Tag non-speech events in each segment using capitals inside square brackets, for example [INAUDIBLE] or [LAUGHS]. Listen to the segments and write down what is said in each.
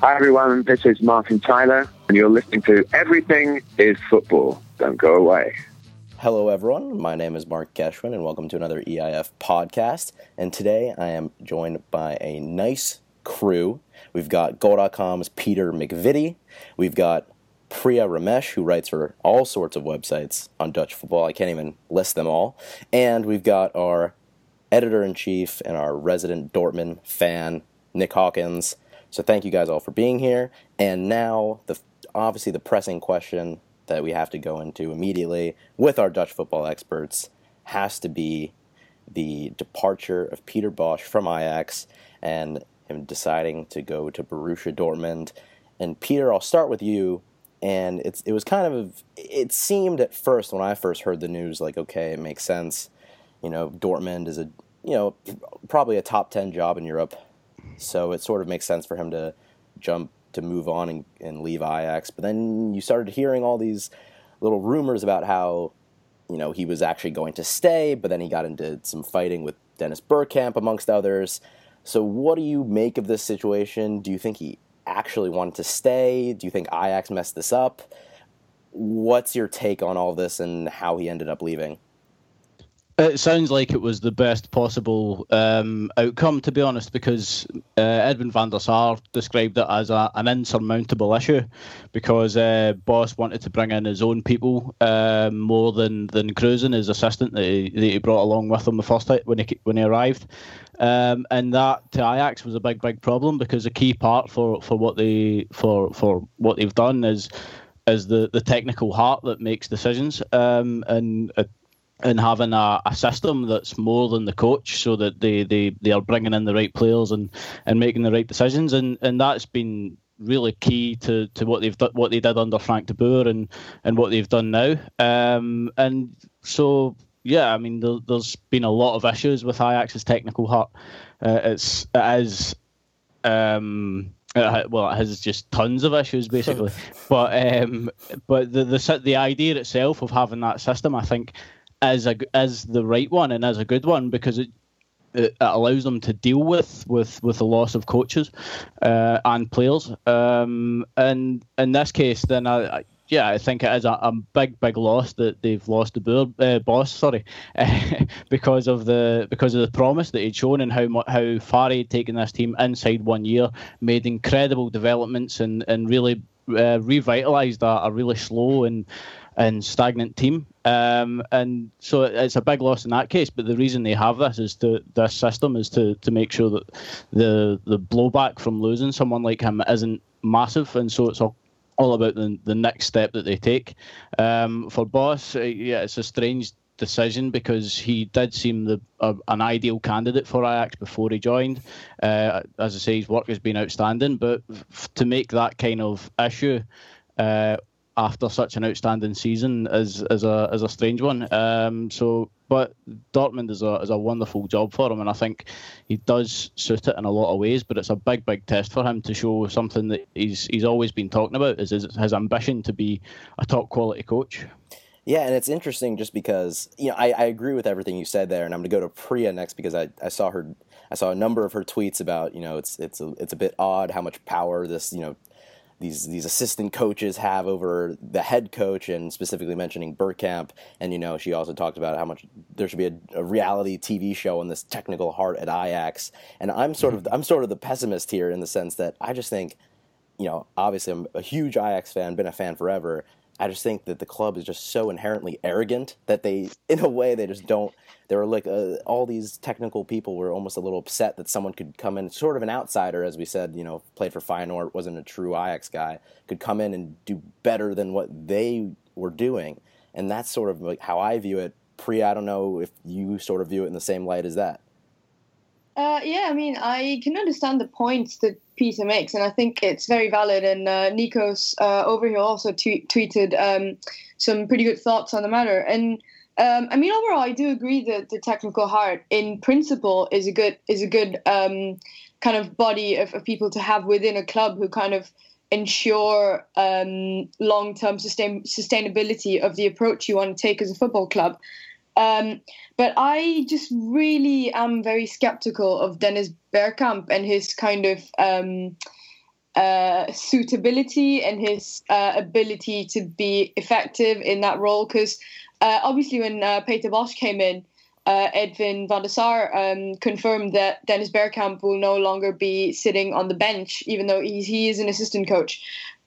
Hi, everyone. This is Martin Tyler, and you're listening to Everything is Football. Don't go away. Hello, everyone. My name is Mark Geschwin, and welcome to another EIF podcast. And today I am joined by a nice crew. We've got Goal.com's Peter McVitie. We've got Priya Ramesh, who writes for all sorts of websites on Dutch football. I can't even list them all. And we've got our editor in chief and our resident Dortmund fan, Nick Hawkins. So thank you guys all for being here. And now, the obviously the pressing question that we have to go into immediately with our Dutch football experts has to be the departure of Peter Bosz from Ajax and him deciding to go to Borussia Dortmund. And Peter, I'll start with you. And it's it was kind of it seemed at first when I first heard the news like okay it makes sense, you know Dortmund is a you know probably a top ten job in Europe, so it sort of makes sense for him to jump to move on and, and leave Ajax. But then you started hearing all these little rumors about how you know he was actually going to stay, but then he got into some fighting with Dennis Bergkamp amongst others. So, what do you make of this situation? Do you think he actually wanted to stay? Do you think Ajax messed this up? What's your take on all this and how he ended up leaving? It sounds like it was the best possible um, outcome, to be honest, because uh, Edwin van der Sar described it as a, an insurmountable issue because uh, Bosz wanted to bring in his own people um, more than than Krüzen, his assistant that he, that he brought along with him the first time when he when he arrived. Um, and that to Ajax was a big, big problem because a key part for, for what they for for what they've done is is the, the technical heart that makes decisions. Um, and uh, and having a, a system that's more than the coach, so that they, they, they are bringing in the right players and, and making the right decisions, and and that's been really key to, to what they've done, what they did under Frank de Boer and, and what they've done now. Um, and so yeah, I mean, there, has been a lot of issues with Ajax's technical heart. Uh, it's it is, um, well, it has just tons of issues basically. [LAUGHS] but um, but the, the the idea itself of having that system, I think, is a is the right one and as a good one because it it allows them to deal with with with the loss of coaches uh, and players. Um, and in this case, then I, yeah, I think it is a, a big, big loss that they've lost the board, uh, Bosz, sorry, [LAUGHS] because of the because of the promise that he'd shown and how how far he'd taken this team inside one year, made incredible developments and and really uh, revitalised a, a, really slow and and stagnant team. Um, and so it's a big loss in that case. But the reason they have this is to this system is to to make sure that the the blowback from losing someone like him isn't massive, and so it's all all about the, the next step that they take. Um, for Bosz, uh, yeah, it's a strange decision because he did seem the uh, an ideal candidate for Ajax before he joined. Uh, as I say, his work has been outstanding, but f- to make that kind of issue uh, after such an outstanding season is is a is a strange one. Um, so, but Dortmund is a is a wonderful job for him, and I think he does suit it in a lot of ways. But it's a big big test for him to show something that he's he's always been talking about is his, his ambition to be a top quality coach. Yeah, and it's interesting just because you know I, I agree with everything you said there, and I'm going to go to Priya next because I, I saw her I saw a number of her tweets about you know it's it's a, it's a bit odd how much power this you know these these assistant coaches have over the head coach, and specifically mentioning Bergkamp. And you know, she also talked about how much there should be a, a reality TV show on this technical heart at Ajax. And I'm sort of mm-hmm. I'm sort of the pessimist here in the sense that I just think, you know, obviously I'm a huge Ajax fan, been a fan forever. I just think that the club is just so inherently arrogant that they, [LAUGHS] in a way, they just don't. There were like uh, all these technical people were almost a little upset that someone could come in, sort of an outsider, as we said, you know, played for Feyenoord, wasn't a true Ajax guy, could come in and do better than what they were doing, and that's sort of like how I view it. Pre, I don't know if you sort of view it in the same light as that. Uh, yeah, I mean, I can understand the points that Peter makes, and I think it's very valid. And uh, Nikos uh, over here also t- tweeted um, some pretty good thoughts on the matter. And um, I mean, overall, I do agree that the technical heart, in principle, is a good is a good um, kind of body of, of, people to have within a club who kind of ensure um, long term sustain- sustainability of the approach you want to take as a football club. Um, but I just really am very skeptical of Dennis Bergkamp and his kind of um, uh, suitability and his uh, ability to be effective in that role. Because uh, obviously, when uh, Peter Bosz came in, uh, Edwin van der Sar um, confirmed that Dennis Bergkamp will no longer be sitting on the bench, even though he's, he is an assistant coach,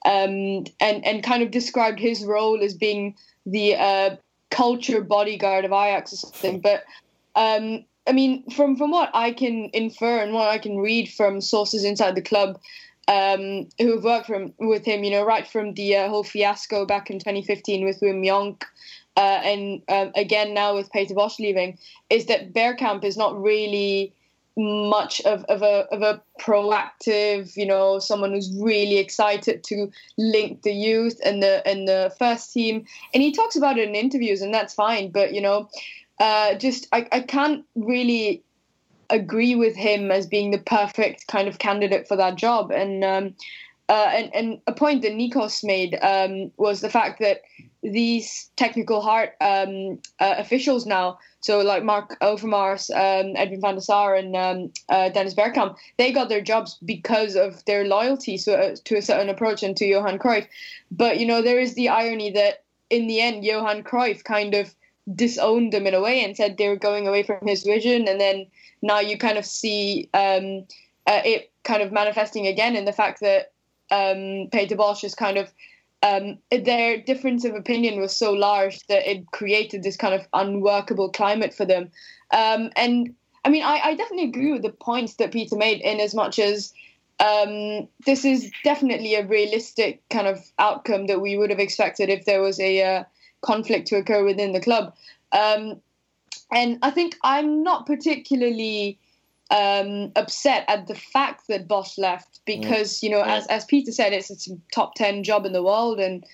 um, and and kind of described his role as being the uh, culture bodyguard of Ajax or something. But um, I mean, from from what I can infer and what I can read from sources inside the club. Um, who have worked from, with him, you know, right from the uh, whole fiasco back in 2015 with Wim Jonk, uh, and um, again now with Peter Bosz leaving, is that Bergkamp is not really much of, of a of a proactive, you know, someone who's really excited to link the youth and the and the first team. And he talks about it in interviews, and that's fine. But you know, uh, just I, I can't really agree with him as being the perfect kind of candidate for that job. And um, uh, and, and a point that Nikos made um, was the fact that these technical heart um, uh, officials now, so like Mark Overmars, um, Edwin van der Sar, and um, uh, Dennis Bergkamp, they got their jobs because of their loyalty to, uh, to a certain approach and to Johan Cruyff. But, you know, there is the irony that in the end, Johan Cruyff kind of disowned them in a way and said they were going away from his vision. And then now you kind of see um, uh, it kind of manifesting again in the fact that um, Peter Bosz is kind of um, their difference of opinion was so large that it created this kind of unworkable climate for them. Um, and I mean, I, I, definitely agree with the points that Peter made in as much as um, this is definitely a realistic kind of outcome that we would have expected if there was a uh, conflict to occur within the club. Um, and I think I'm not particularly um, upset at the fact that Bosz left because mm. you know, yeah. as as Peter said, it's, it's a top ten job in the world, and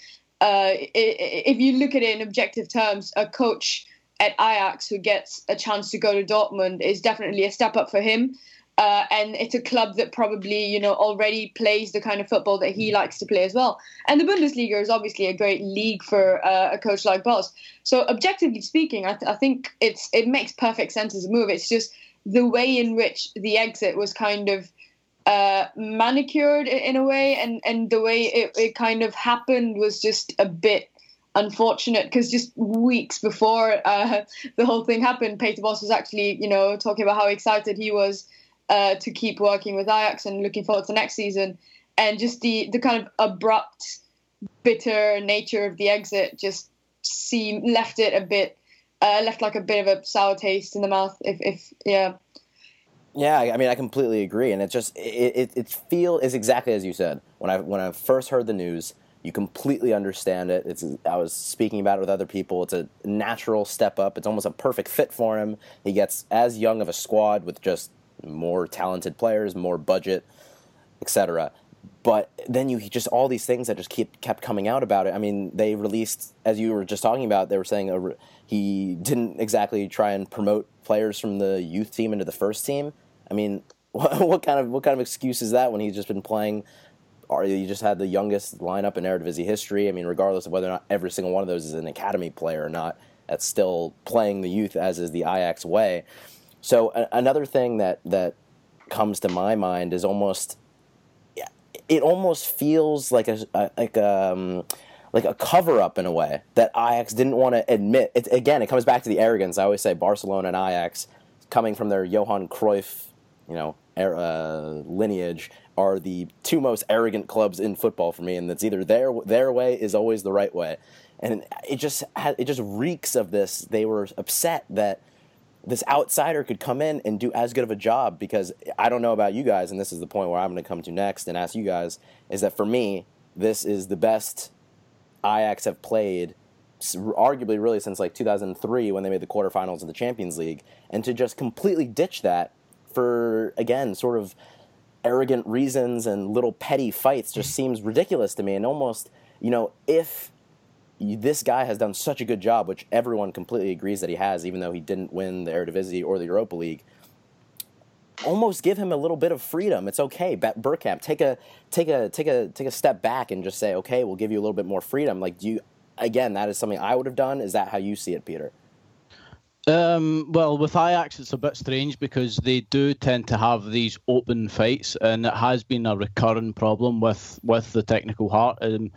uh, if you look at it in objective terms, a coach at Ajax who gets a chance to go to Dortmund is definitely a step up for him. Uh, and it's a club that probably you know already plays the kind of football that he likes to play as well. And the Bundesliga is obviously a great league for uh, a coach like Bosz. So objectively speaking, I, th- I, think it's it makes perfect sense as a move. It's just the way in which the exit was kind of uh, manicured in a way, and, and the way it, it kind of happened was just a bit unfortunate because just weeks before uh, [LAUGHS] the whole thing happened, Peter Bosz was actually, you know, talking about how excited he was uh, to keep working with Ajax and looking forward to next season. And just the, the kind of abrupt, bitter nature of the exit just seemed left it a bit uh, left like a bit of a sour taste in the mouth. If, if yeah. Yeah, I mean, I completely agree, and it just it, it, it feel is exactly as you said. When I when I first heard the news, you completely understand it. It's I was speaking about it with other people. It's a natural step up. It's almost a perfect fit for him. He gets as young of a squad with just more talented players, more budget, etc but then you just all these things that just keep kept coming out about it. I mean, they released, as you were just talking about, they were saying a, he didn't exactly try and promote players from the youth team into the first team. I mean, [LAUGHS] what, what kind of what kind of excuse is that when he's just been playing? Or you just had the youngest lineup in Eredivisie history. I mean, regardless of whether or not every single one of those is an academy player or not, that's still playing the youth as is the Ajax way. So a- another thing that that comes to my mind is almost it almost feels like a, a like um, like a cover up in a way that Ajax didn't want to admit. It, again, it comes back to the arrogance. I always say Barcelona and Ajax, coming from their Johan Cruyff, you know, er, uh, lineage, are the two most arrogant clubs in football for me, and it's either their their way is always the right way, and it just it just reeks of this. They were upset that this outsider could come in and do as good of a job because I don't know about you guys, and this is the point where I'm going to come to next and ask you guys is that for me, this is the best Ajax have played, arguably really since like 2003 when they made the quarterfinals of the Champions League, and to just completely ditch that for again sort of arrogant reasons and little petty fights just mm-hmm. seems ridiculous to me, and almost you know if this guy has done such a good job, which everyone completely agrees that he has, even though he didn't win the Eredivisie or the Europa League. Almost give him a little bit of freedom. It's okay, Bergkamp. Take a take a take a take a step back and just say, okay, we'll give you a little bit more freedom. Like, do you? Again, that is something I would have done. Is that how you see it, Peter? Um, well, with Ajax, it's a bit strange because they do tend to have these open fights, and it has been a recurring problem with, with the technical heart. Um,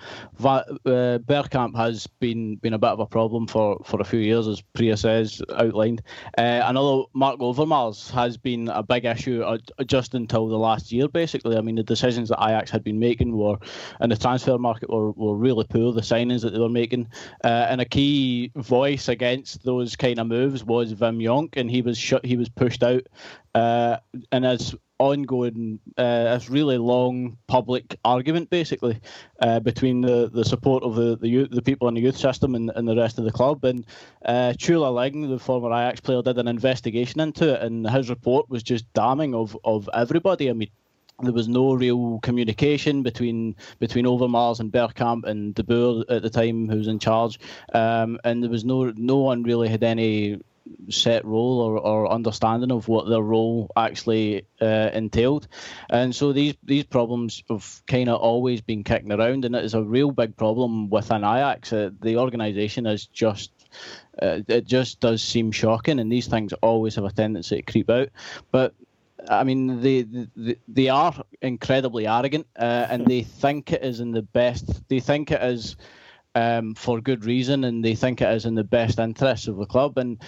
uh, Bergkamp has been been a bit of a problem for, for a few years, as Priya says outlined. Uh, and although Mark Overmars has been a big issue uh, just until the last year, basically. I mean, the decisions that Ajax had been making were in the transfer market were, were really poor. The signings that they were making, uh, and a key voice against those kind of moves was Wim Jonk, and he was sh- he was pushed out. Uh, and as ongoing, uh, really long public argument, basically, uh, between the, the support of the the, youth, the people in the youth system and, and the rest of the club. And uh, Tscheu La Ling, the former Ajax player, did an investigation into it, and his report was just damning of, of everybody. I mean, there was no real communication between between Overmars and Bergkamp and De Boer at the time, who was in charge, um, and there was no no one really had any set role or, or understanding of what their role actually uh, entailed. And so these these problems have kind of always been kicking around, and it is a real big problem within Ajax. Uh, the organisation is just. Uh, it just does seem shocking, and these things always have a tendency to creep out. But I mean, they they, they are incredibly arrogant, uh, and they think it is in the best. They think it is um, for good reason, and they think it is in the best interests of the club. And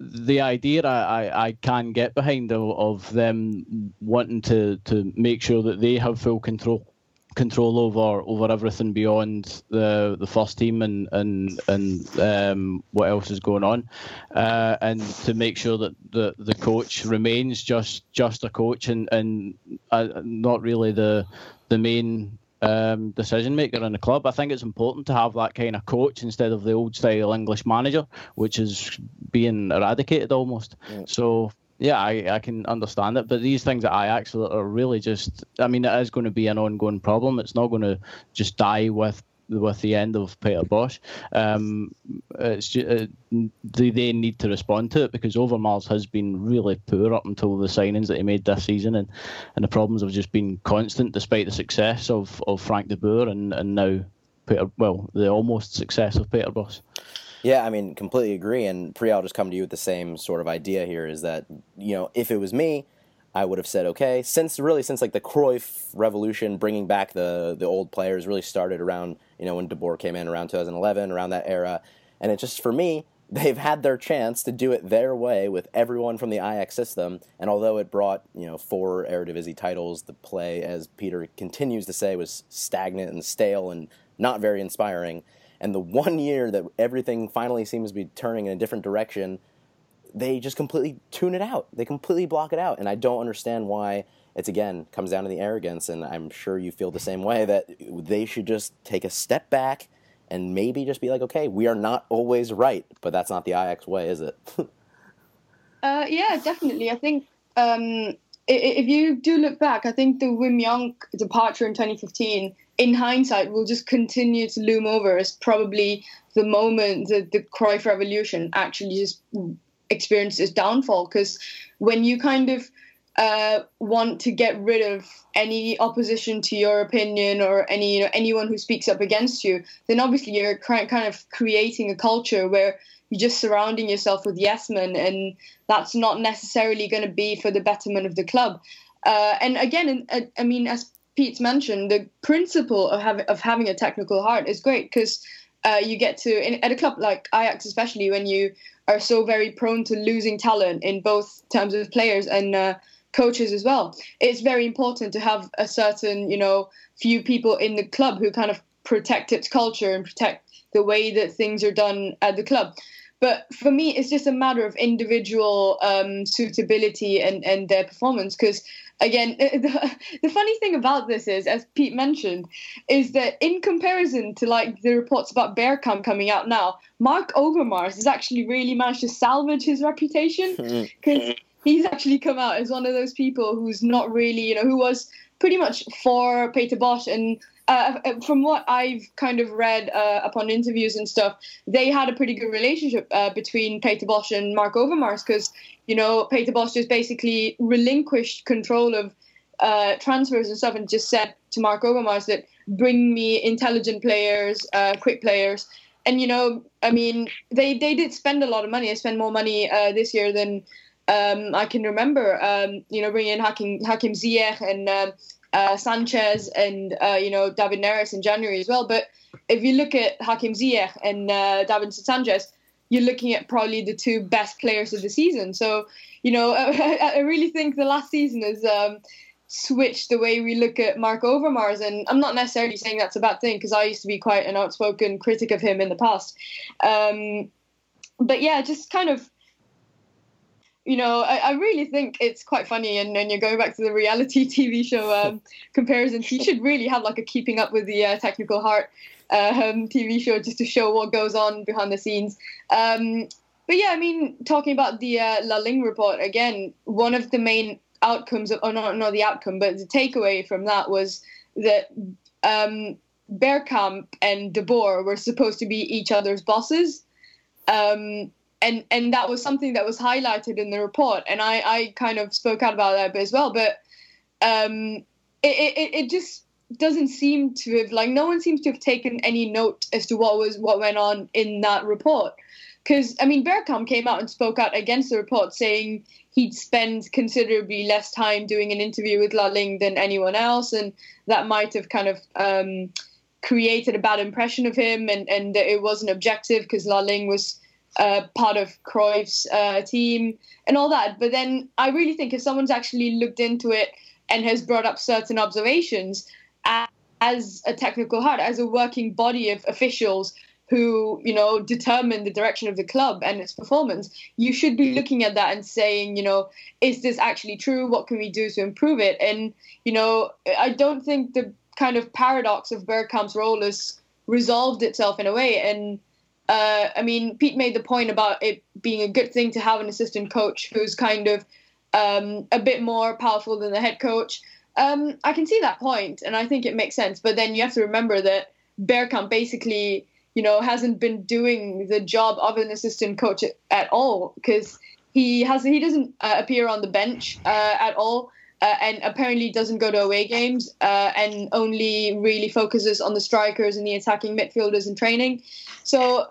the idea I, I, I can get behind of, of them wanting to, to make sure that they have full control control over over everything beyond the the first team and and and um, what else is going on, uh, and to make sure that the the coach remains just just a coach and and uh, not really the the main um, decision maker in the club. I think it's important to have that kind of coach instead of the old style English manager, which is being eradicated almost. Yeah. So yeah, I, I can understand it, but these things at Ajax are really just. I mean, it is going to be an ongoing problem. It's not going to just die with with the end of Peter Bosz. Um, it's uh, they, they need to respond to it because Overmars has been really poor up until the signings that he made this season, and, and the problems have just been constant despite the success of, of Frank de Boer and, and now Peter, well, the almost success of Peter Bosz. Yeah, I mean, completely agree. And Priya, I'll just come to you with the same sort of idea here is that, you know, if it was me, I would have said, okay, since really since like the Cruyff revolution, bringing back the the old players really started around you know when De Boer came in around 2011, around that era, and it just for me [LAUGHS] they've had their chance to do it their way with everyone from the Ajax system, and although it brought you know four Eredivisie titles, the play as Peter continues to say was stagnant and stale and not very inspiring. And the one year that everything finally seems to be turning in a different direction they just completely tune it out. They completely block it out, and I don't understand why. It's again comes down to the arrogance, and I'm sure you feel the same way that they should just take a step back and maybe just be like, okay, we are not always right, but that's not the Ajax way, is it? [LAUGHS] uh, yeah, definitely. I think um, if you do look back, I think the Wim Jonk departure in 2015, in hindsight, will just continue to loom over as probably the moment that the Cruyff revolution actually just experienced its downfall because when you kind of uh, want to get rid of any opposition to your opinion or any you know anyone who speaks up against you, then obviously you're kind of creating a culture where you're just surrounding yourself with yes men, and that's not necessarily going to be for the betterment of the club. Uh, and again, I mean, as Pete's mentioned, the principle of having of having a technical heart is great because uh, you get to in, at a club like Ajax, especially when you are so very prone to losing talent in both terms of players and uh, coaches as well. It's very important to have a certain, you know, few people in the club who kind of protect its culture and protect the way that things are done at the club. But for me, it's just a matter of individual um, suitability and, and their performance. Because again, the, [LAUGHS] the funny thing about this is, as Pete mentioned, is that in comparison to like the reports about Bergkamp coming out now, Mark Overmars has actually really managed to salvage his reputation because he's actually come out as one of those people who's not really, you know, who was pretty much for Peter Bosz. And uh, uh, from what I've kind of read uh, upon interviews and stuff, they had a pretty good relationship uh, between Peter Bosz and Mark Overmars because, you know, Peter Bosz just basically relinquished control of uh, transfers and stuff and just said to Marc Overmars that bring me intelligent players, uh, quick players, and you know, I mean, they they did spend a lot of money. They spent more money uh, this year than um, I can remember. Um, you know, bringing in Hakim Hakim Ziyech and uh, uh, Sanchez and uh, you know David Neres in January as well. But if you look at Hakim Ziyech and uh, Davinson Sanchez, you're looking at probably the two best players of the season. So you know, [LAUGHS] I, I really think the last season has um, switched the way we look at Mark Overmars. And I'm not necessarily saying that's a bad thing because I used to be quite an outspoken critic of him in the past. Um, but yeah, just kind of you know, I, I, really think it's quite funny. And then you're going back to the reality [LAUGHS] TV show um, comparisons. He should really have like a keeping up with the uh, technical heart um, TV show just to show what goes on behind the scenes. Um, but yeah, I mean, talking about the uh, La Ling report again, one of the main outcomes, of, or not, not the outcome, but the takeaway from that was that um, and De Boer were supposed to be each other's bosses. Um, and and that was something that was highlighted in the report, and I, I kind of spoke out about that as well. But um, it, it, it just doesn't seem to have like no one seems to have taken any note as to what was what went on in that report. Because I mean, Bergkamp came out and spoke out against the report, saying he'd spend considerably less time doing an interview with La Ling than anyone else, and that might have kind of um, created a bad impression of him, and and it wasn't objective because La Ling was uh, part of Cruyff's uh, team and all that. But then I really think if someone's actually looked into it and has brought up certain observations as a technical heart, as a working body of officials who you know determine the direction of the club and its performance you should be looking at that and saying you know is this actually true? What can we do to improve it? And you know i don't think the kind of paradox of bergkamp's role has resolved itself in a way. And uh, I mean, Pete made the point about it being a good thing to have an assistant coach who's kind of um, a bit more powerful than the head coach. Um, I can see that point, and I think it makes sense. But then you have to remember that Bergkamp basically, you know, hasn't been doing the job of an assistant coach at, at all because he has he doesn't uh, appear on the bench uh, at all. Uh, and apparently doesn't go to away games uh, and only really focuses on the strikers and the attacking midfielders in training. So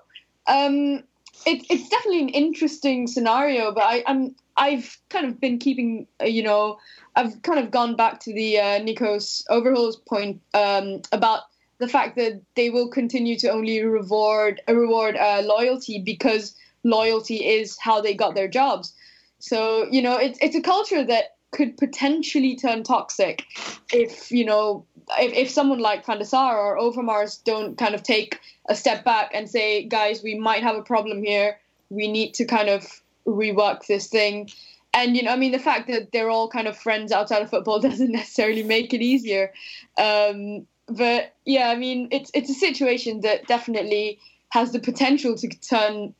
um, it, it's definitely an interesting scenario, but I, am I've kind of been keeping, uh, you know, I've kind of gone back to the uh, Nikos Overheul's point um, about the fact that they will continue to only reward reward uh, loyalty because loyalty is how they got their jobs. So you know, it's it's a culture that could potentially turn toxic if you know if, if someone like Van or Overmars don't kind of take a step back and say, guys, we might have a problem here. We need to kind of rework this thing. And you know, I mean, the fact that they're all kind of friends outside of football [LAUGHS] doesn't necessarily make it easier. Um, but yeah, I mean, it's it's a situation that definitely has the potential to turn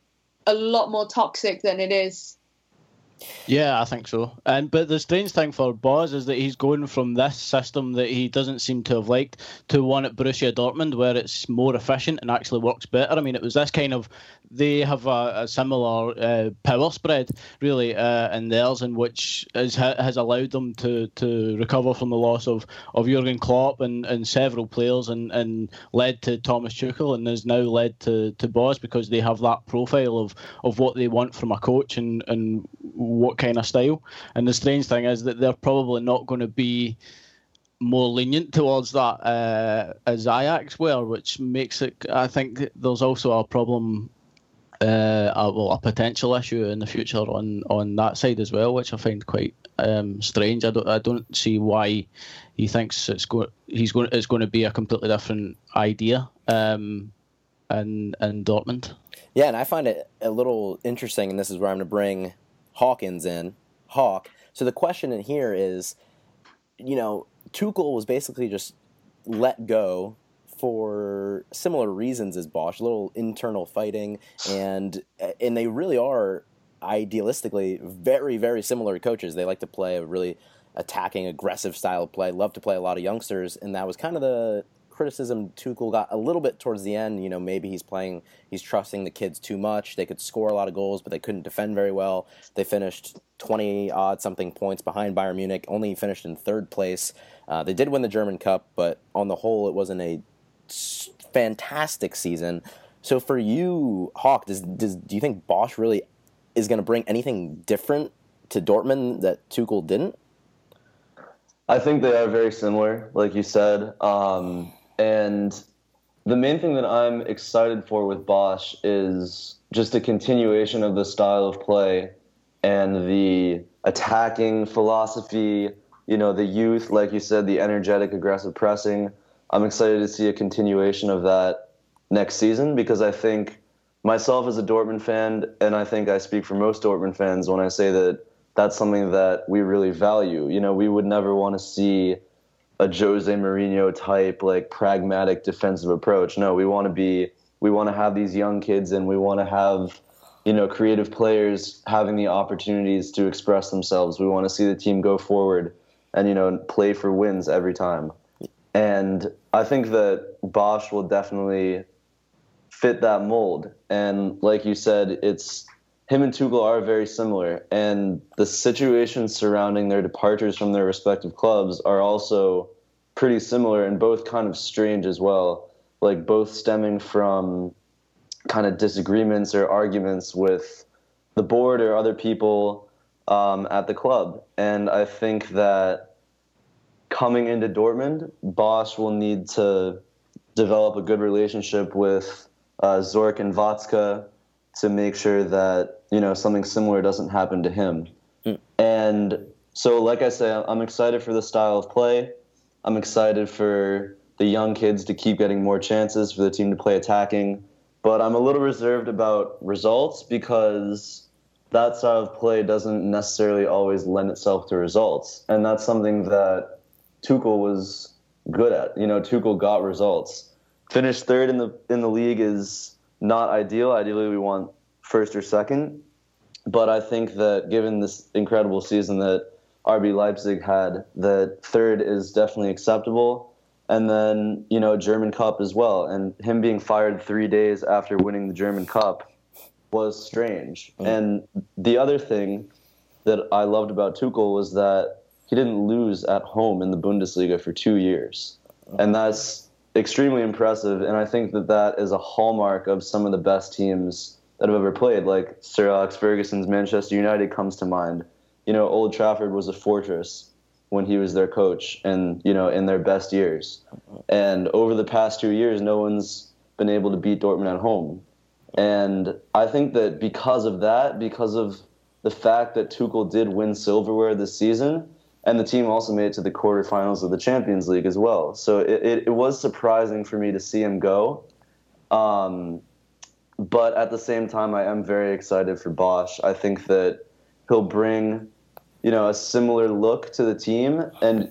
a lot more toxic than it is. Yeah, I think so. And but the strange thing for Bosz is that he's going from this system that he doesn't seem to have liked to one at Borussia Dortmund where it's more efficient and actually works better. I mean, it was this kind of they have a, a similar uh, power spread really uh, in theirs, in which is, has allowed them to, to recover from the loss of, of Jurgen Klopp and, and several players, and, and led to Thomas Tuchel, and has now led to to Bosz because they have that profile of, of what they want from a coach and and what kind of style. And the strange thing is that they're probably not going to be more lenient towards that uh, as Ajax were, which makes it. I think there's also a problem uh, a, well, a potential issue in the future on, on that side as well, which I find quite um, strange. I don't I don't see why he thinks it's going he's going it's going to be a completely different idea um, in in Dortmund. Yeah, and I find it a little interesting, and this is where I'm going to bring Hawkins in. Hawk. So the question in here is, you know, Tuchel was basically just let go for similar reasons as Bosz, a little internal fighting, and and they really are idealistically very very similar coaches. They like to play a really attacking, aggressive style of play. Love to play a lot of youngsters, and that was kind of the criticism Tuchel got a little bit towards the end. You know, maybe he's playing, he's trusting the kids too much. They could score a lot of goals, but they couldn't defend very well. They finished 20 odd something points behind Bayern Munich, only finished in third place. Uh, they did win the German Cup, but on the whole, it wasn't a fantastic season. So for you, Hawk, does, does do you think Bosz really is going to bring anything different to Dortmund that Tuchel didn't? I think they are very similar, like you said. Um, and the main thing that I'm excited for with Bosz is just a continuation of the style of play and the attacking philosophy, you know, the youth, like you said, the energetic, aggressive pressing. I'm excited to see a continuation of that next season because I think myself as a Dortmund fan, and I think I speak for most Dortmund fans when I say that that's something that we really value. You know, we would never want to see a Jose Mourinho type, like pragmatic defensive approach. No, we want to be, we want to have these young kids and we want to have, you know, creative players having the opportunities to express themselves. We want to see the team go forward and, you know, play for wins every time. And I think that Bosz will definitely fit that mold. And like you said, it's him and Tuchel are very similar, and the situations surrounding their departures from their respective clubs are also pretty similar and both kind of strange as well. Like both stemming from kind of disagreements or arguments with the board or other people um, at the club. And I think that coming into Dortmund, Bosz will need to develop a good relationship with uh, Zorc and Watzke to make sure that you know something similar doesn't happen to him. Mm. And so, like I say, I'm excited for the style of play. I'm excited for the young kids to keep getting more chances for the team to play attacking. But I'm a little reserved about results because that style of play doesn't necessarily always lend itself to results. And that's something that Tuchel was good at. You know, Tuchel got results. Finished third in the in the league is not ideal. Ideally, we want first or second. But I think that given this incredible season that RB Leipzig had, that third is definitely acceptable. And then, you know, German Cup as well. And him being fired three days after winning the German Cup was strange. Mm. And the other thing that I loved about Tuchel was that he didn't lose at home in the Bundesliga for two years. And oh. that's extremely impressive, and I think that that is a hallmark of some of the best teams that have ever played. Like Sir Alex Ferguson's Manchester United comes to mind. You know, Old Trafford was a fortress when he was their coach, and you know, in their best years. And over the past two years, no one's been able to beat Dortmund at home. And I think that because of that, because of the fact that Tuchel did win silverware this season, and the team also made it to the quarterfinals of the Champions League as well. So it, it, it was surprising for me to see him go. Um, but at the same time, I am very excited for Bosz. I think that he'll bring, you know, a similar look to the team, and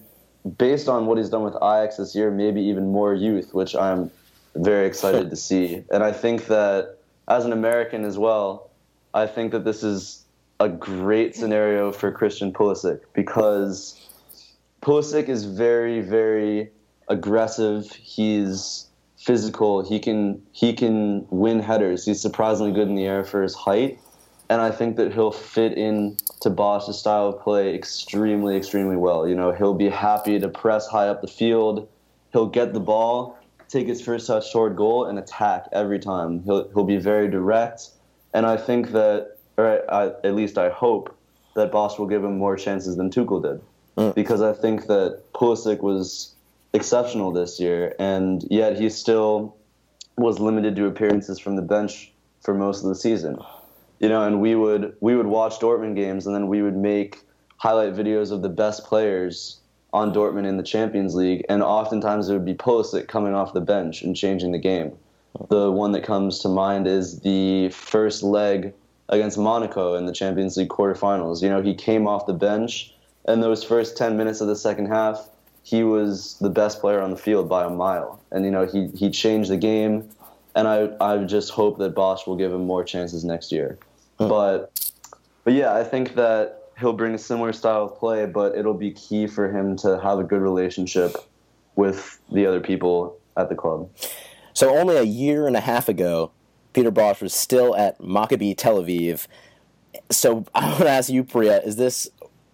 based on what he's done with Ajax this year, maybe even more youth, which I'm very excited [LAUGHS] to see. And I think that as an American as well, I think that this is a great scenario for Christian Pulisic because Pulisic is very, very aggressive. He's physical. He can he can win headers. He's surprisingly good in the air for his height, and I think that he'll fit in to Bosz's style of play extremely, extremely well. You know, he'll be happy to press high up the field. He'll get the ball, take his first touch toward goal, and attack every time. He'll he'll be very direct, and I think that or I, at least I hope that Bosz will give him more chances than Tuchel did, mm. because I think that Pulisic was exceptional this year, and yet he still was limited to appearances from the bench for most of the season. You know, and we would we would watch Dortmund games, and then we would make highlight videos of the best players on Dortmund in the Champions League, and oftentimes it would be Pulisic coming off the bench and changing the game. The one that comes to mind is the first leg against Monaco in the Champions League quarterfinals. You know, he came off the bench, and those first 10 minutes of the second half, he was the best player on the field by a mile. And, you know, he, he changed the game, and I, I just hope that Bosz will give him more chances next year. Hmm. But, but yeah, I think that he'll bring a similar style of play, but it'll be key for him to have a good relationship with the other people at the club. So only a year and a half ago, Peter Bosz was still at Maccabi Tel Aviv. So [LAUGHS] I want to ask you, Priya, is this?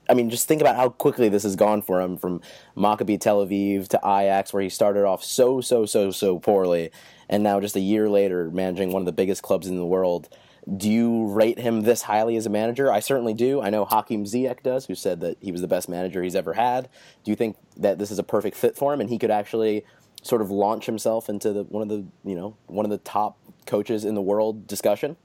I mean, just think about how quickly this has gone for him from Maccabi Tel Aviv to Ajax, where he started off so, so, so, so poorly, and now just a year later managing one of the biggest clubs in the world. Do you rate him this highly as a manager? I certainly do. I know Hakim Ziyech does, who said that he was the best manager he's ever had. Do you think that this is a perfect fit for him, and he could actually sort of launch himself into the one of the you know one of the top coaches in the world discussion?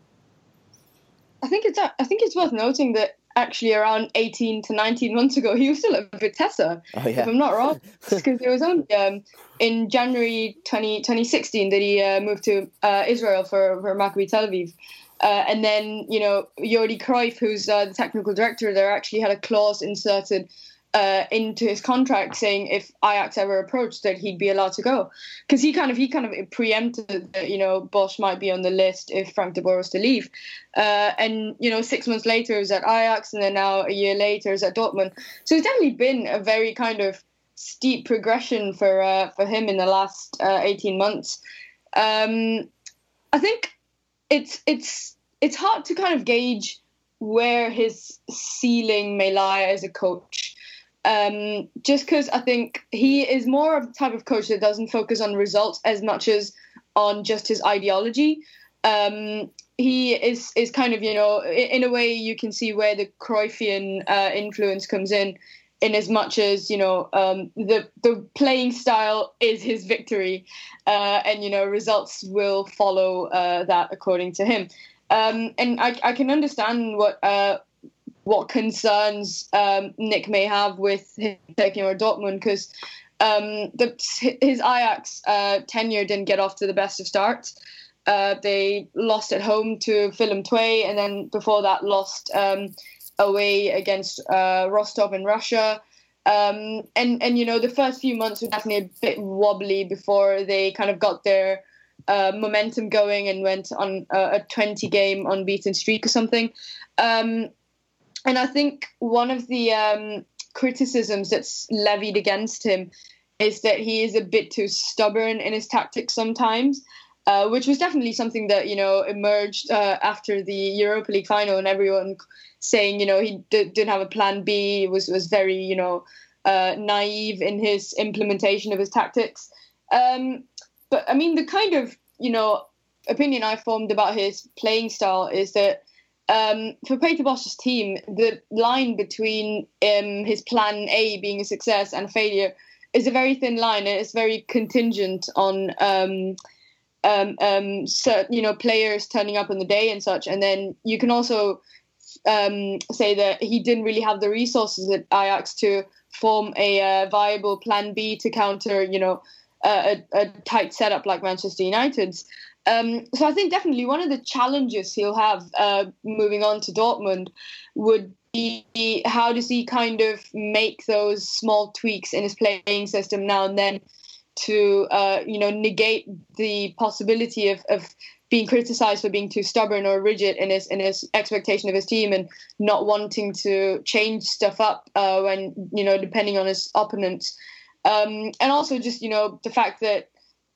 I think it's I think it's worth noting that actually around 18 to 19 months ago he was still at Vitesse, oh, yeah. if I'm not wrong, [LAUGHS] because it was only um, in January 20, 2016 that he uh, moved to uh, Israel for, for Maccabi Tel Aviv. Uh, and then, you know, Jordi Cruyff, who's uh, the technical director there, actually had a clause inserted uh, into his contract saying if Ajax ever approached that he'd be allowed to go because he kind of he kind of preempted that you know Bosz might be on the list if Frank de Boer was to leave, uh, and you know six months later he was at Ajax and then now a year later is at Dortmund. So it's definitely been a very kind of steep progression for uh, for him in the last uh, eighteen months. Um, I think it's it's it's hard to kind of gauge where his ceiling may lie as a coach um, just because I think he is more of the type of coach that doesn't focus on results as much as on just his ideology. Um, he is is kind of you know in, a way you can see where the Cruyffian uh, influence comes in, in as much as you know um, the the playing style is his victory, uh, and you know results will follow uh, that according to him. Um, and I, I can understand what uh, what concerns um, Nick may have with him taking over Dortmund because um, his Ajax uh, tenure didn't get off to the best of starts. Uh, they lost at home to Willem II, and then before that, lost um, away against uh, Rostov in Russia. Um, and and you know the first few months were definitely a bit wobbly before they kind of got their uh, momentum going and went on a, a 20 game unbeaten streak or something. Um, and I think one of the um, criticisms that's levied against him is that he is a bit too stubborn in his tactics sometimes. Uh, which was definitely something that you know emerged uh, after the Europa League final, and everyone saying you know he d- didn't have a plan B. was was very you know uh, naive in his implementation of his tactics. Um, but I mean, the kind of you know opinion I formed about his playing style is that um, for Peter Bosz's team, the line between um, his plan A being a success and failure is a very thin line, and it's very contingent on um, um, um you know players turning up on the day and such. And then you can also um, say that he didn't really have the resources at Ajax to form a uh, viable plan B to counter, you know, a, a tight setup like Manchester United's. Um, so I think definitely one of the challenges he'll have uh, moving on to Dortmund would be how does he kind of make those small tweaks in his playing system now and then to uh, you know negate the possibility of, of being criticized for being too stubborn or rigid in his in his expectation of his team and not wanting to change stuff up uh, when you know depending on his opponents. Um, and also just you know the fact that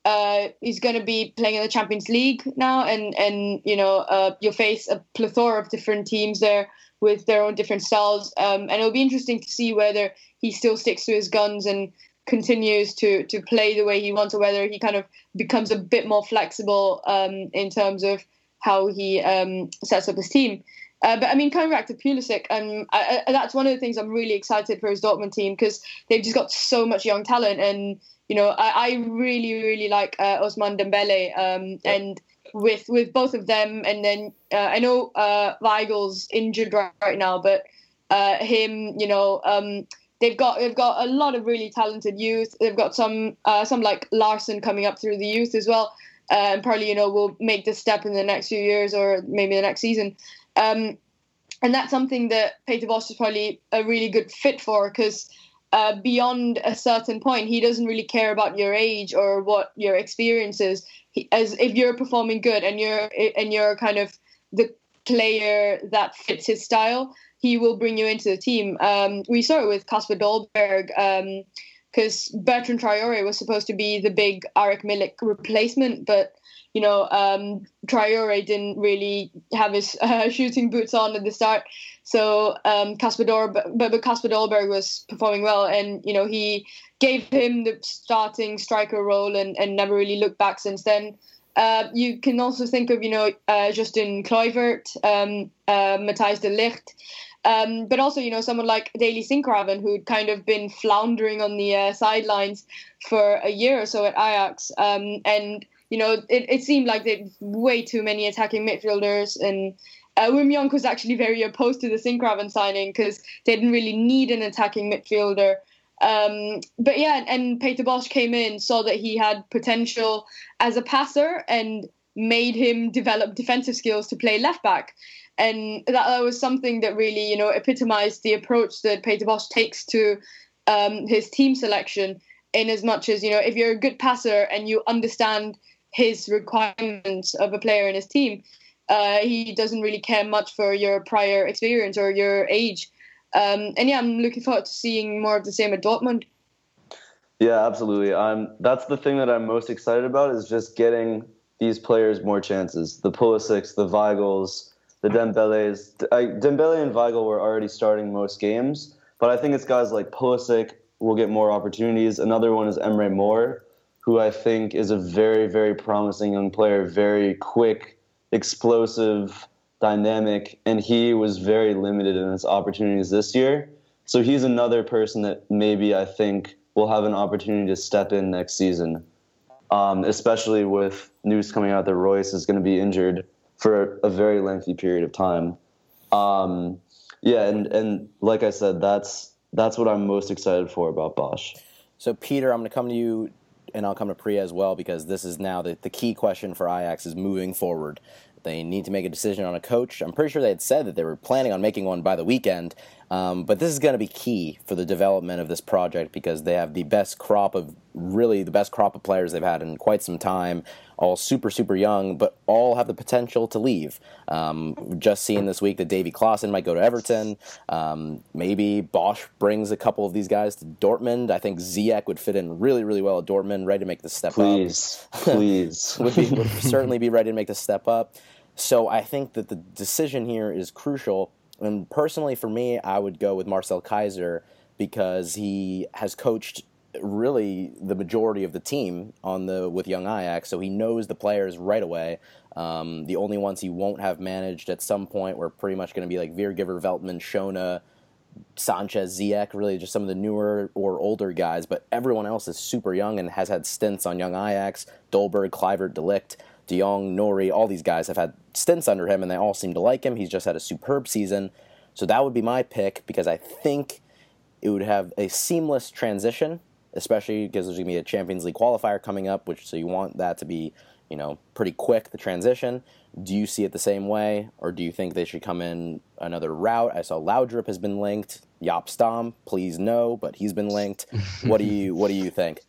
uh, he's going to be playing in the Champions League now, and and you know uh, you'll face a plethora of different teams there with their own different styles, um, and it'll be interesting to see whether he still sticks to his guns and continues to to play the way he wants, or whether he kind of becomes a bit more flexible um, in terms of how he um, sets up his team. Uh, but I mean, coming back to Pulisic, um, I, I, that's one of the things I'm really excited for his Dortmund team because they've just got so much young talent and you know, I, I really, really like uh, Ousmane Dembele, um, yeah. and with with both of them, and then uh, I know uh, Weigl's injured right, right now, but uh, him, you know, um, they've got they've got a lot of really talented youth. They've got some uh, some like Larsen coming up through the youth as well, uh, and probably you know will make this step in the next few years or maybe the next season. Um, and that's something that Peter Bosz is probably a really good fit for because uh, beyond a certain point, he doesn't really care about your age or what your experience is. He, as if you're performing good and you're and you're kind of the player that fits his style, he will bring you into the team. Um, we saw it with Kasper Dolberg because um, Bertrand Traore was supposed to be the big Arek Milik replacement, but you know, um, Traore didn't really have his [LAUGHS] uh, shooting boots on at the start. So um, Kasper Dolberg, but Dolberg was performing well, and you know he gave him the starting striker role and, and never really looked back since then. Uh, you can also think of you know uh, Justin Kluivert, um, uh, Matthijs de Ligt, um, but also you know someone like Daley Sinkgraven who'd kind of been floundering on the uh, sidelines for a year or so at Ajax, um, and you know it, it seemed like they way too many attacking midfielders and uh, Wim Jonk was actually very opposed to the Sinkgraven signing because they didn't really need an attacking midfielder. Um, but yeah, and Peter Bosz came in, saw that he had potential as a passer, and made him develop defensive skills to play left back. And that, that was something that really, you know, epitomized the approach that Peter Bosz takes to um, his team selection. In as much as you know, if you're a good passer and you understand his requirements of a player in his team, uh, he doesn't really care much for your prior experience or your age. Um, and yeah, I'm looking forward to seeing more of the same at Dortmund. Yeah, absolutely. I'm. That's the thing that I'm most excited about is just getting these players more chances. The Pulisics, the Weigls, the Dembeles. I, Dembele and Weigl were already starting most games, but I think it's guys like Pulisic will get more opportunities. Another one is Emre Mor, who I think is a very, very promising young player, very quick, explosive, dynamic, and he was very limited in his opportunities this year. So he's another person that maybe I think will have an opportunity to step in next season, um, especially with news coming out that Reus is going to be injured for a very lengthy period of time. Um, yeah, and and like I said, that's that's what I'm most excited for about Bosz. So Peter, I'm going to come to you and I'll come to Priya as well because this is now the, the key question for Ajax is moving forward. They need to make a decision on a coach. I'm pretty sure they had said that they were planning on making one by the weekend, um, but this is going to be key for the development of this project because they have the best crop of really the best crop of players they've had in quite some time all super, super young, but all have the potential to leave. Um, just seeing this week that Davy Klaassen might go to Everton. Um, maybe Bosz brings a couple of these guys to Dortmund. I think Ziyech would fit in really, really well at Dortmund, ready to make the step please, up. Please, [LAUGHS] would, be, would certainly be ready to make the step up. So I think that the decision here is crucial. And personally, for me, I would go with Marcel Keizer because he has coached really the majority of the team on the with young Ajax, so he knows the players right away. Um, the only ones he won't have managed at some point were pretty much going to be like Viergever, Veltman, Schöne, Sanchez, Ziyech, really just some of the newer or older guys. But everyone else is super young and has had stints on young Ajax, Dolberg, Kluivert, De Ligt, De Jong, Nouri. All these guys have had stints under him, and they all seem to like him. He's just had a superb season. So that would be my pick because I think it would have a seamless transition especially because there's going to be a Champions League qualifier coming up, which so you want that to be, you know, pretty quick the transition. Do you see it the same way, or do you think they should come in another route? I saw Laudrup has been linked. Jaap Stam, please no, but he's been linked. what do you What do you think?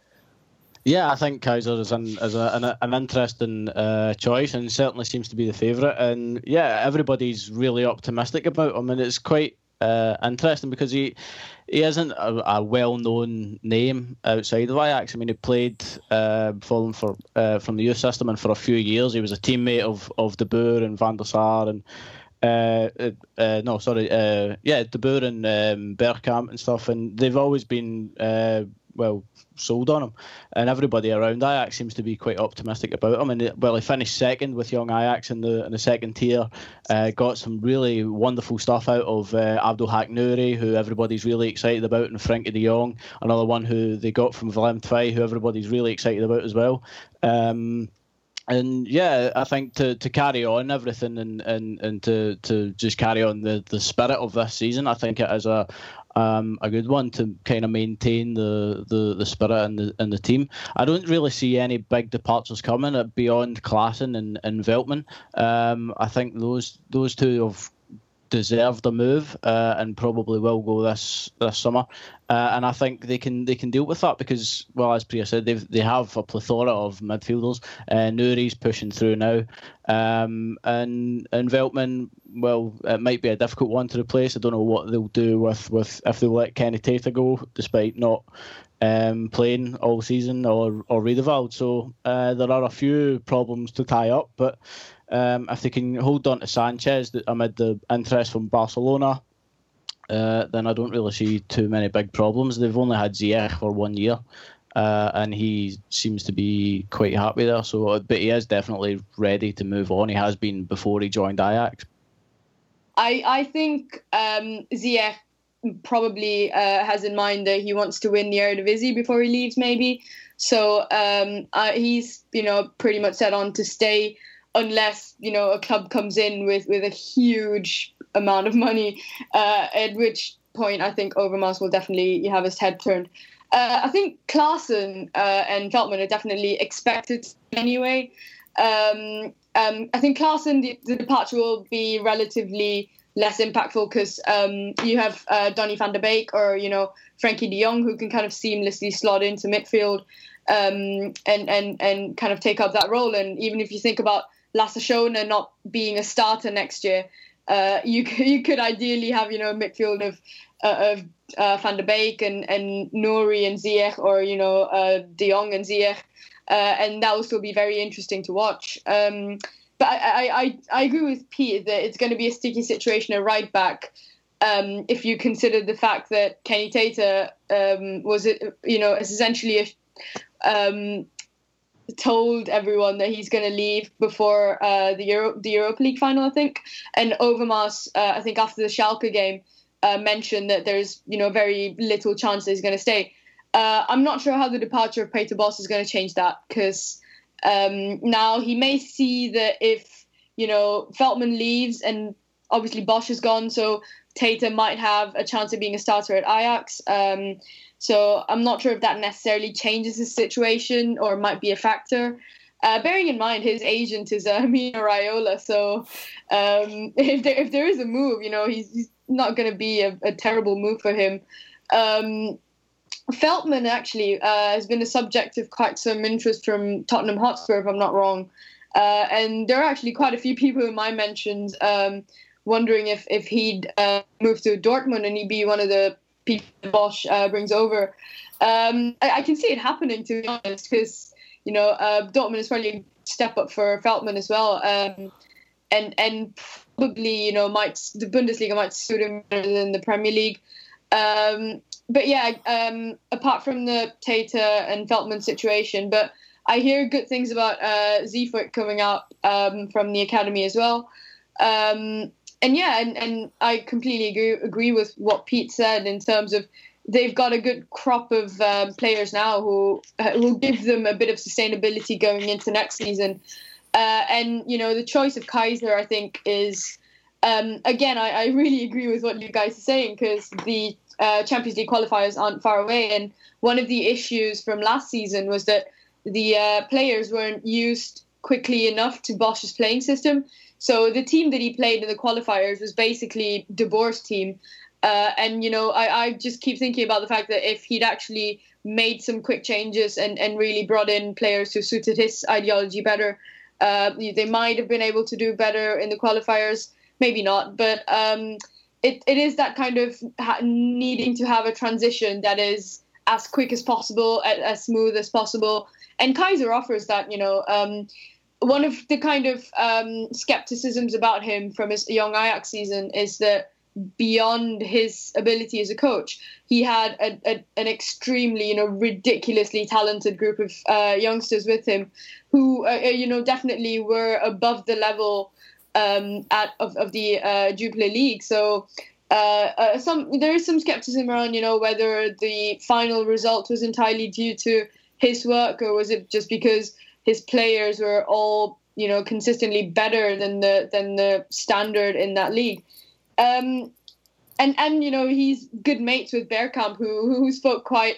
Yeah, I think Keizer is an is a, an, an interesting uh, choice and certainly seems to be the favourite. And yeah, everybody's really optimistic about him, and it's quite uh, interesting because he he isn't a, a well-known name outside of Ajax. I mean, he played uh, for them for uh, from the youth system, and for a few years he was a teammate of of De Boer and Van der Sar and. Uh, uh, uh no, sorry. Yeah, De Boer and um, Bergkamp and stuff, and they've always been well sold on him, and everybody around Ajax seems to be quite optimistic about him. And well, he finished second with young Ajax in the in the second tier. Uh, got some really wonderful stuff out of uh, Abdelhak Nouri, who everybody's really excited about, and Frenkie De Jong, another one who they got from Willem who everybody's really excited about as well. Um, and yeah, I think to, to carry on everything and, and, and to, to just carry on the, the spirit of this season, I think it is a, um, a good one to kind of maintain the, the, the spirit and the and the team. I don't really see any big departures coming beyond Klaassen and, and Veltman. Um, I think those those two have deserved a move uh, and probably will go this this summer. Uh, and I think they can they can deal with that because, well, as Priya said, they they have a plethora of midfielders. Uh, Nouri's pushing through now, um, and and Veltman, well, it might be a difficult one to replace. I don't know what they'll do with, with if they let Kenny Tete go, despite not um, playing all season or or Riedewald. So uh, there are a few problems to tie up, but Um, if they can hold on to Sanchez amid the interest from Barcelona, uh, then I don't really see too many big problems. They've only had Ziyech for one year, uh, and he seems to be quite happy there. So, but he is definitely ready to move on. He has been before he joined Ajax. I I think um, Ziyech probably uh, has in mind that he wants to win the Eredivisie before he leaves, maybe. So um, uh, he's you know pretty much set on to stay unless you know a club comes in with with a huge amount of money, uh, at which point I think Overmars will definitely have his head turned. Uh, I think Klaassen uh, and Veltman are definitely expected anyway. Um, um, I think Klaassen, the, the, departure will be relatively less impactful because um, you have uh, Donny van der Beek or you know Frenkie De Jong who can kind of seamlessly slot into midfield um, and and and kind of take up that role. And even if you think about Lasse Schöne not being a starter next year, uh, you [LAUGHS] you could ideally have you know a midfield of uh, of uh, Van der Beek and and Nouri and Ziyech, or you know uh, De Jong and Ziyech, uh, and that will still be very interesting to watch. Um, but I, I, I agree with Pete that it's going to be a sticky situation at right back. Um, if you consider the fact that Kenny Tete um, was, you know, essentially a, um, told everyone that he's going to leave before uh, the Euro- the Europa League final, I think. And Overmars, uh, I think after the Schalke game, uh, mentioned that there's you know very little chance that he's going to stay. Uh, I'm not sure how the departure of Peter Bosz is going to change that because um, now he may see that if you know Veltman leaves and obviously Bosz is gone, so Tete might have a chance of being a starter at Ajax. Um, so I'm not sure if that necessarily changes his situation or might be a factor. Uh, bearing in mind his agent is uh, [LAUGHS] Mino Raiola, so um, [LAUGHS] if there if there is a move, you know he's, he's not going to be a, a, terrible move for him. Um, Veltman actually uh, has been a subject of quite some interest from Tottenham Hotspur, if I'm not wrong. Uh, and there are actually quite a few people in my mentions um, wondering if if he'd uh, move to Dortmund and he'd be one of the people Bosz uh, brings over. Um, I, I, can see it happening to be honest, because you know uh, Dortmund is probably a step up for Veltman as well, um, and and probably you know might the Bundesliga might suit him better than the Premier League. Um, but yeah, um, apart from the Tete and Veltman situation, but I hear good things about uh, Zeefuik coming up um, from the academy as well. Um, and yeah, and, and I completely agree, agree with what Pete said in terms of they've got a good crop of um, players now who will give them a bit of sustainability going into next season. Uh, and you know, the choice of Keizer, I think, is um, again, I, I, really agree with what you guys are saying because the uh, Champions League qualifiers aren't far away, and one of the issues from last season was that the uh, players weren't used quickly enough to Bosz's playing system. So the team that he played in the qualifiers was basically De Boer's team. Uh, and, you know, I, I just keep thinking about the fact that if he'd actually made some quick changes and, and really brought in players who suited his ideology better, uh, they might have been able to do better in the qualifiers. Maybe not. But um, it, it is that kind of needing to have a transition that is as quick as possible, as, as smooth as possible. And Keizer offers that, you know. Um, one of the kind of um, skepticisms about him from his young Ajax season is that beyond his ability as a coach, he had a, a, an extremely, you know, ridiculously talented group of uh, youngsters with him, who, uh, uh you know, definitely were above the level um, at of, of the uh, Jupiler League. So. Uh, uh, some there is some skepticism around, you know, whether the final result was entirely due to his work or was it just because his players were all you know consistently better than the than the standard in that league. Um, and and you know he's good mates with Bergkamp, who who spoke quite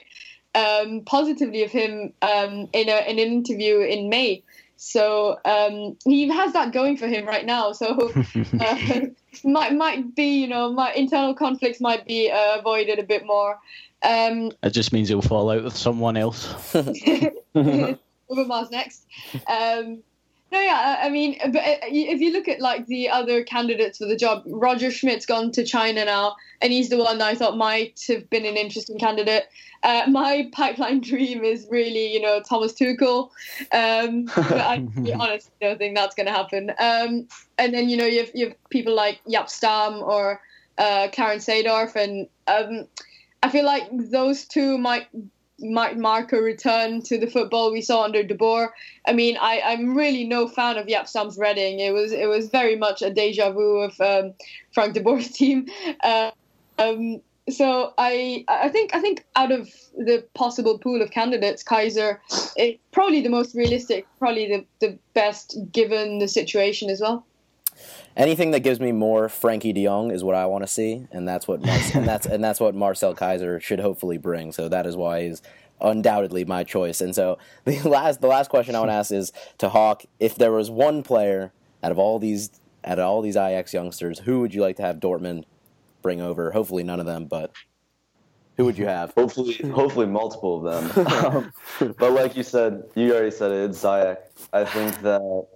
um, positively of him um, in, a, in an interview in May. So um, he has that going for him right now. So [LAUGHS] uh, [LAUGHS] might might be you know my internal conflicts might be uh, avoided a bit more. Um, it just means he'll fall out with someone else. [LAUGHS] Overmars next. [LAUGHS] Um, No, yeah, I mean, but uh, if you look at like the other candidates for the job, Roger Schmidt's gone to China now, and he's the one that I thought might have been an interesting candidate. Uh, my [LAUGHS] pipeline dream is really, you know, Thomas Tuchel, um, but I [LAUGHS] honestly don't think that's going to happen. Um, and then you know you have, you have people like Jaap Stam or uh, Clarence Seedorf, and um, I feel like those two might might mark a return to the football we saw under De Boer. I mean, I, I'm really no fan of Jaap Stam's Reading. It was it was very much a deja vu of um, Frank De Boer's [LAUGHS] team. Uh, um, so I I think I think out of the possible pool of candidates, Keizer is probably the most realistic, probably the, the best given the situation as well anything that gives me more Frenkie De Jong is what I want to see, and that's what Mar- [LAUGHS] and that's and that's what Marcel Keizer should hopefully bring. So that is why he's undoubtedly my choice. And so [LAUGHS] the last the last question I want to ask is to Hawk: If there was one player out of all these out of all these Ajax youngsters, who would you like to have Dortmund bring over? Hopefully none of them, but who would you have? Hopefully, hopefully multiple of them. [LAUGHS] um, but like you said, you already said it. It's Ziyech. I think that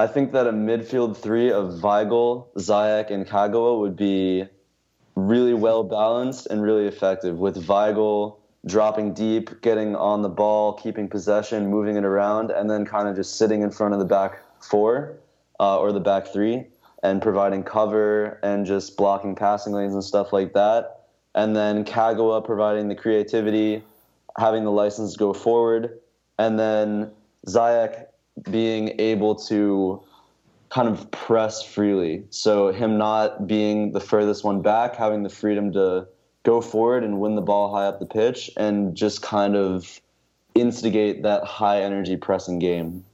I think that a midfield three of Weigl, Ziyech, and Kagawa would be really well balanced and really effective. With Weigl dropping deep, getting on the ball, keeping possession, moving it around, and then kind of just sitting in front of the back four uh, or the back three and providing cover and just blocking passing lanes and stuff like that. And then Kagawa providing the creativity, having the license to go forward, and then Ziyech being able to kind of press freely. So him not being the furthest one back, having the freedom to go forward and win the ball high up the pitch, and just kind of instigate that high energy pressing game.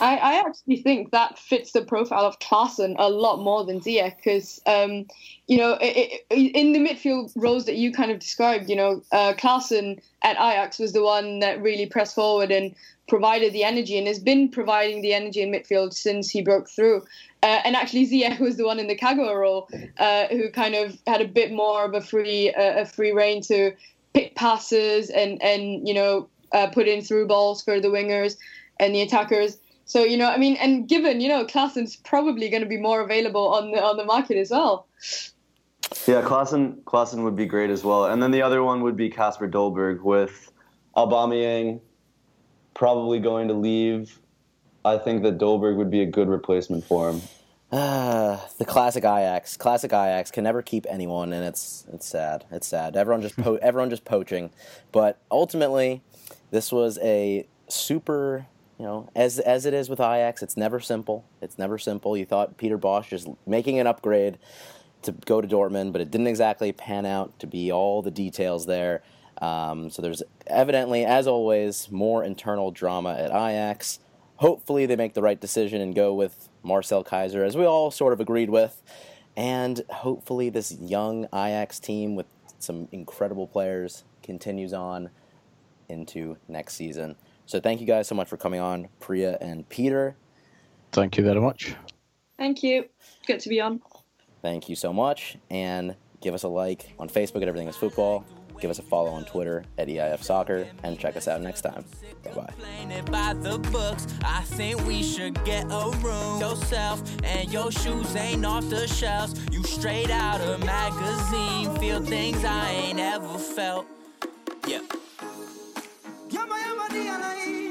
I, I actually think that fits the profile of Klaassen a lot more than Ziyech because, um, you know, it, it, in the midfield roles that you kind of described, you know, uh, Klaassen at Ajax was the one that really pressed forward and provided the energy and has been providing the energy in midfield since he broke through. Uh, and actually, Ziyech [LAUGHS] was the one in the Kagawa role uh, who kind of had a bit more of a free uh, a free reign to pick passes and and you know uh, put in through balls for the wingers and the attackers. So you know, I mean, and given you know, Klaassen's probably going to be more available on the on the market as well. Yeah, Klaassen Klaassen would be great as well, and then the other one would be Kasper Dolberg with Aubameyang probably going to leave. I think that Dolberg would be a good replacement for him. Uh, [SIGHS] the classic Ajax, classic Ajax can never keep anyone, and it's it's sad. It's sad. Everyone just po- [LAUGHS] everyone just poaching, but ultimately, this was a super. You know, as as it is with Ajax, it's never simple. It's never simple. You thought Peter Bosz just making an upgrade to go to Dortmund, but it didn't exactly pan out to be all the details there. Um, so there's evidently, as always, more internal drama at Ajax. Hopefully, they make the right decision and go with Marcel Keizer, as we all sort of agreed with. And hopefully, this young Ajax team with some incredible players continues on into next season. So, thank you guys so much for coming on, Priya and Peter. Thank you very much. Thank you. Good to be on. Thank you so much. And give us a like on Facebook at Everything is Football. Give us a follow on Twitter at EIF Soccer and check us out next time. Bye bye. The books, I think we should get a room. Yourself and your shoes ain't off the shelves. You straight out of magazine, feel things I ain't ever felt. Tiana aí.